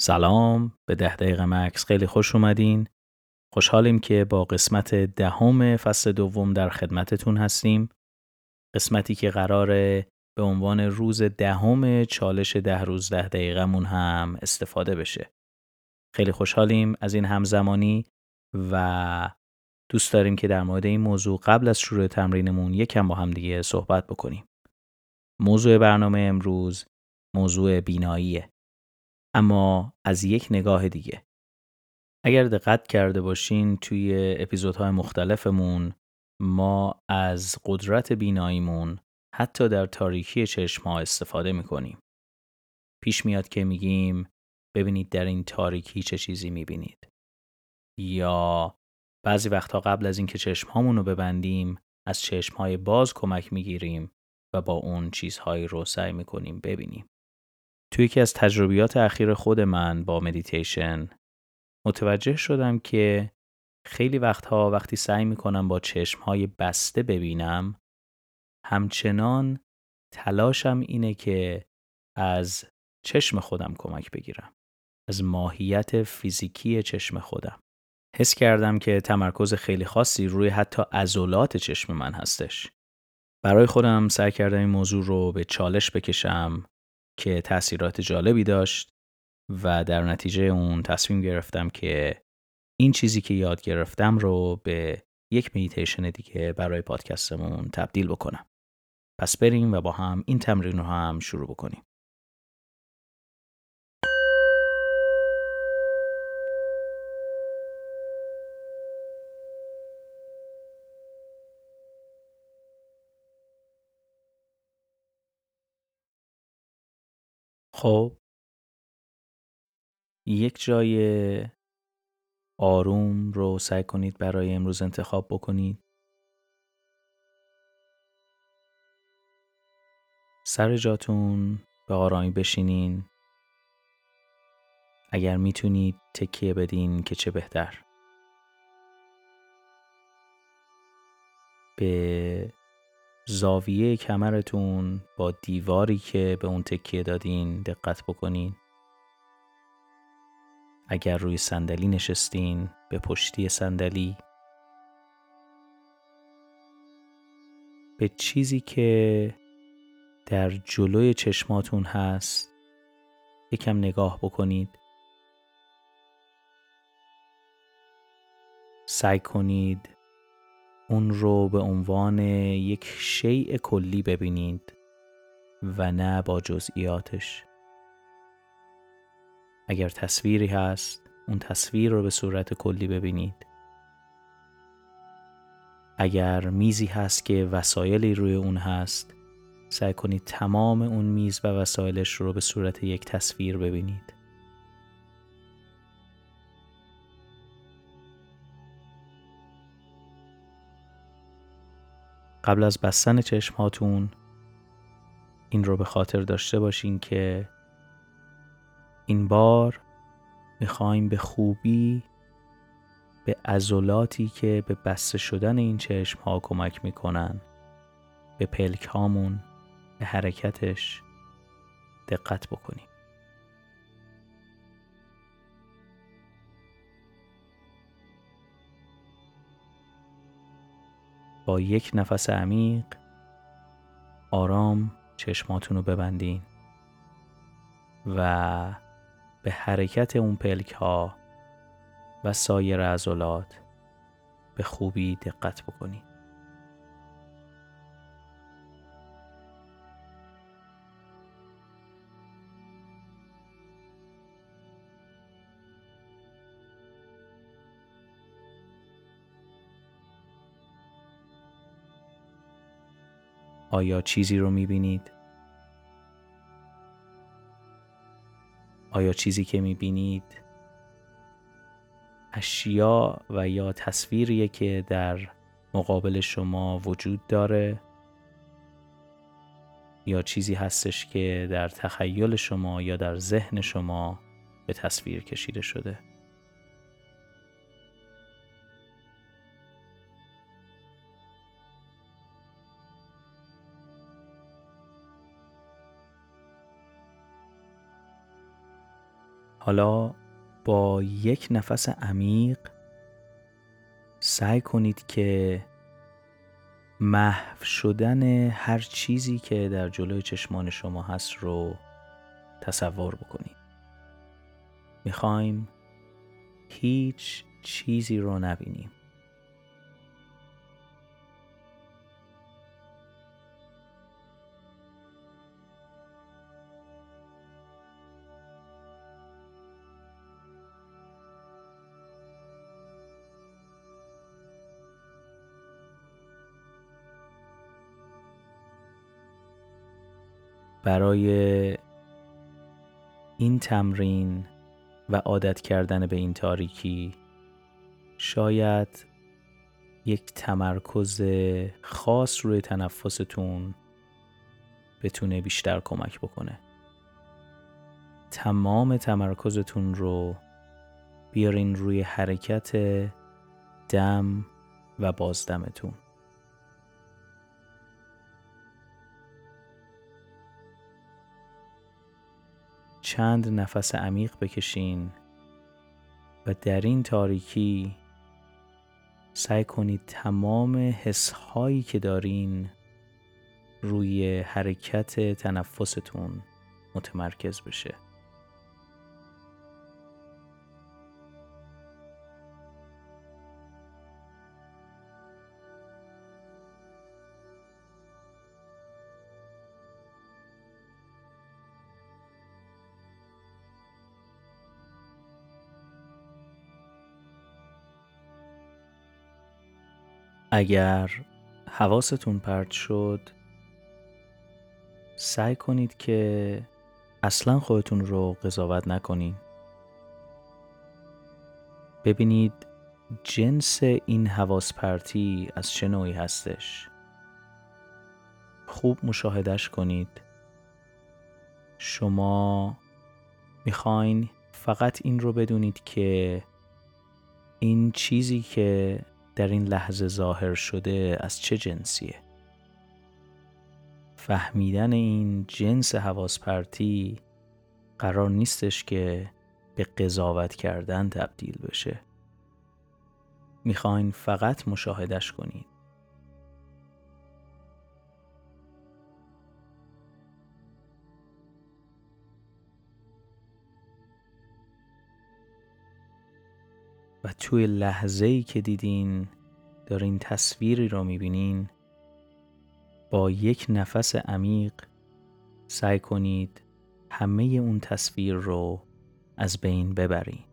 سلام به ده دقیقه مکس. خیلی خوش اومدین. خوشحالیم که با قسمت دهم فصل دوم در خدمتتون هستیم. قسمتی که قراره به عنوان روز دهم چالش ده روز ده دقیقهمون هم استفاده بشه. خیلی خوشحالیم از این همزمانی و دوست داریم که در مورد این موضوع قبل از شروع تمرینمون یکم با هم دیگه صحبت بکنیم. موضوع برنامه امروز موضوع بیناییه. اما از یک نگاه دیگه. اگر دقت کرده باشین توی اپیزودهای مختلفمون ما از قدرت بیناییمون حتی در تاریکی چشم ها استفاده می‌کنیم. پیش میاد که میگیم ببینید در این تاریکی چه چیزی می‌بینید. یا بعضی وقتها قبل از اینکه چشم رو ببندیم از چشم های باز کمک می‌گیریم و با اون چیزهایی رو سعی می‌کنیم ببینیم. توی یکی از تجربیات اخیر خود من با مدیتیشن متوجه شدم که خیلی وقتها وقتی سعی می‌کنم با چشمهای بسته ببینم همچنان تلاشم اینه که از چشم خودم کمک بگیرم از ماهیت فیزیکی چشم خودم. حس کردم که تمرکز خیلی خاصی روی حتی ازولات چشم من هستش. برای خودم سعی کردم این موضوع رو به چالش بکشم که تاثیرات جالبی داشت و در نتیجه اون تصمیم گرفتم که این چیزی که یاد گرفتم رو به یک میتیشن دیگه برای پادکستمون تبدیل بکنم. پس بریم و با هم این تمرین رو هم شروع بکنیم. خب یک جای آروم رو سعی کنید برای امروز انتخاب بکنید. سر جاتون به آرامی بشینین. اگر می‌تونید تکیه بدین که چه بهتر. به زاویه کمرتون با دیواری که به اون تکیه دادین دقت بکنین. اگر روی صندلی نشستین به پشتی صندلی. به چیزی که در جلوی چشماتون هست یکم نگاه بکنید. سعی کنید اون رو به عنوان یک شیء کلی ببینید و نه با جزئیاتش. اگر تصویری هست اون تصویر رو به صورت کلی ببینید. اگر میزی هست که وسایلی روی اون هست سعی کنید تمام اون میز و وسایلش رو به صورت یک تصویر ببینید. قبل از بستن چشماتون این رو به خاطر داشته باشین که این بار می‌خوایم به خوبی به ازولاتی که به بسته شدن این چشم ها کمک می‌کنن به پلک هامون به حرکتش دقت بکنیم. با یک نفس عمیق آرام چشماتون رو ببندین و به حرکت اون پلک ها و سایر عضلات به خوبی دقت بکنید. آیا چیزی رو می‌بینید؟ آیا چیزی که می‌بینید اشیا و یا تصویریه که در مقابل شما وجود داره یا چیزی هستش که در تخیل شما یا در ذهن شما به تصویر کشیده شده حالا با یک نفس عمیق سعی کنید که محو شدن هر چیزی که در جلوی چشمان شما هست رو تصور بکنید. می‌خوایم هیچ چیزی رو نبینیم. برای این تمرین و عادت کردن به این تاریکی شاید یک تمرکز خاص روی تنفستون بتونه بیشتر کمک بکنه. تمام تمرکزتون رو بیارین روی حرکت دم و بازدمتون. چند نفس عمیق بکشین و در این تاریکی سعی کنید تمام حس هایی که دارین روی حرکت تنفستون متمرکز بشه. اگر حواستون پرت شد سعی کنید که اصلا خودتون رو قضاوت نکنید ببینید جنس این حواس پرتی از چه نوعی هستش. خوب مشاهدش کنید. شما می‌خواین فقط این رو بدونید که این چیزی که در این لحظه ظاهر شده از چه جنسیه؟ فهمیدن این جنس حواس پرتی قرار نیستش که به قضاوت کردن تبدیل بشه. می‌خواین فقط مشاهدش کنید. و توی لحظه ای که دیدین دارین تصویری رو می‌بینین با یک نفس عمیق سعی کنید همه اون تصویر رو از بین ببرین.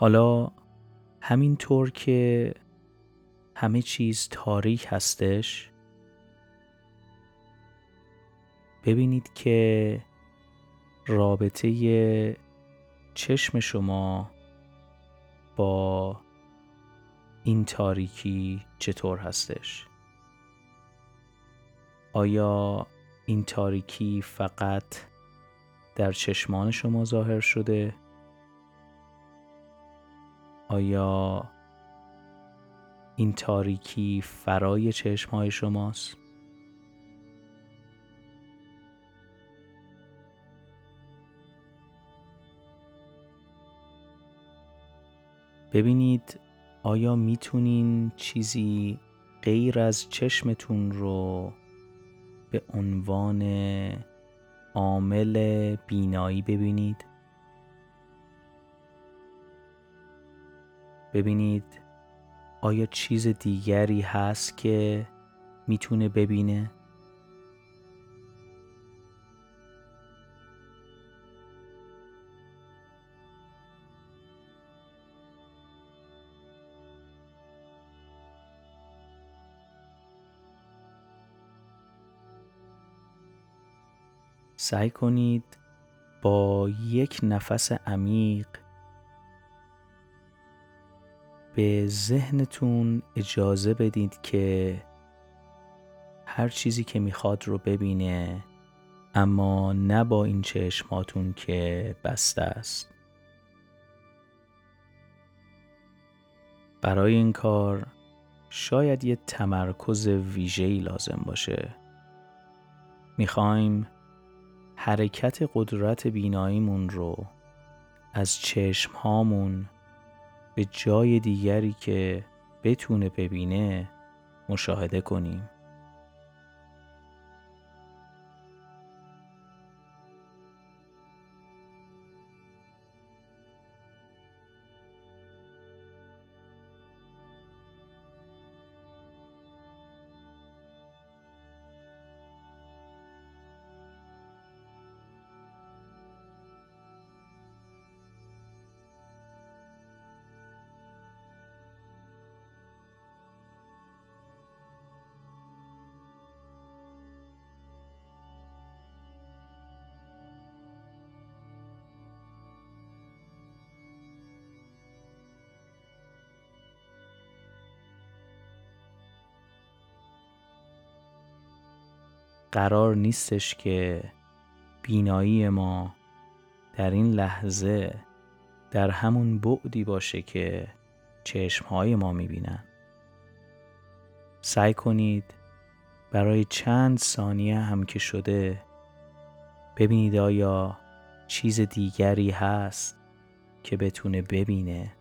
حالا همینطور که همه چیز تاریک هستش ببینید که رابطه چشم شما با این تاریکی چطور هستش؟ آیا این تاریکی فقط در چشمان شما ظاهر شده؟ آیا این تاریکی فرای چشم های شماست؟ ببینید آیا می‌تونین چیزی غیر از چشمتون رو به عنوان عامل بینایی ببینید؟ ببینید آیا چیز دیگری هست که می‌تونه ببینه؟ سعی کنید با یک نفس عمیق به ذهنتون اجازه بدید که هر چیزی که می‌خواد رو ببینه اما نه با این چشماتون که بسته است. برای این کار شاید یه تمرکز ویژه‌ای لازم باشه. می‌خوایم حرکت قدرت بیناییمون رو از چشم هامون به جای دیگری که بتونه ببینه مشاهده کنیم. قرار نیستش که بینایی ما در این لحظه در همون بعدی باشه که چشمهای ما می‌بینن. سعی کنید برای چند ثانیه هم که شده ببینید آیا چیز دیگری هست که بتونه ببینه.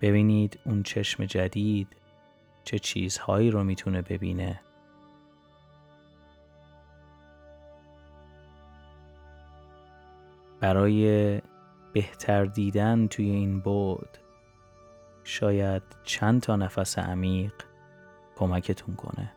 ببینید اون چشم جدید چه چیزهایی رو می‌تونه ببینه. برای بهتر دیدن توی این بود شاید چند تا نفس عمیق کمکتون کنه.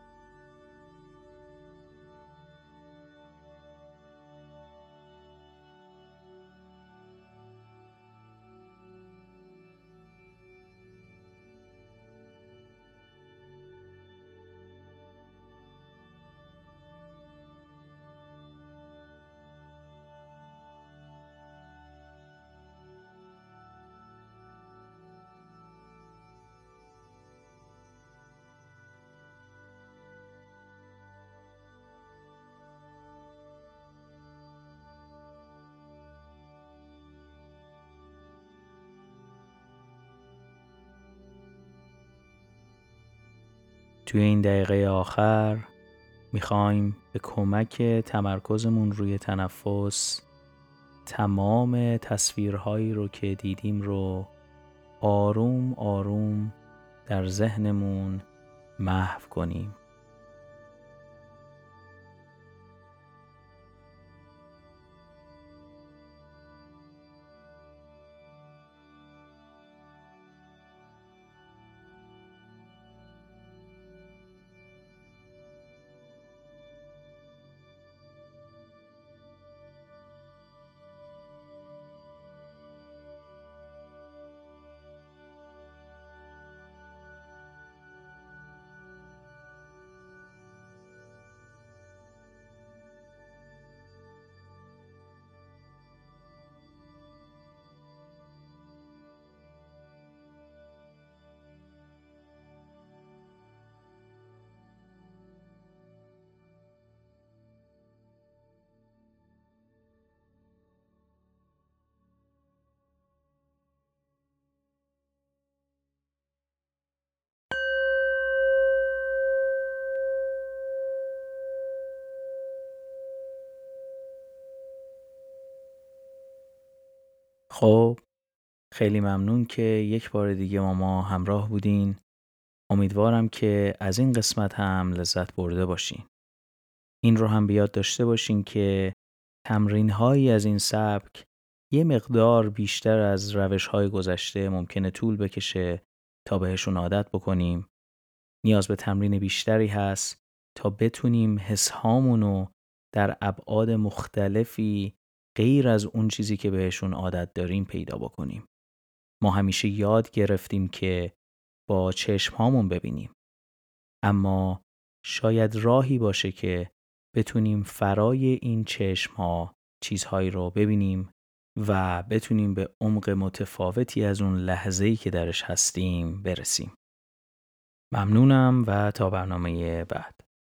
توی این دقیقه آخر می‌خوایم به کمک تمرکزمون روی تنفس تمام تصویرهایی رو که دیدیم رو آروم آروم در ذهنمون محو کنیم. خب خیلی ممنون که یک بار دیگه ما, همراه بودین. امیدوارم که از این قسمت هم لذت برده باشین. این رو هم بیاد داشته باشین که تمرین هایی از این سبک یه مقدار بیشتر از روش های گذشته ممکنه طول بکشه تا بهشون عادت بکنیم. نیاز به تمرین بیشتری هست تا بتونیم حس رو در ابعاد مختلفی غیر از اون چیزی که بهشون عادت داریم پیدا بکنیم. ما همیشه یاد گرفتیم که با چشم هامون ببینیم. اما شاید راهی باشه که بتونیم فرای این چشم ها چیزهایی رو ببینیم و بتونیم به عمق متفاوتی از اون لحظه‌ای که درش هستیم برسیم. ممنونم و تا برنامه بعد.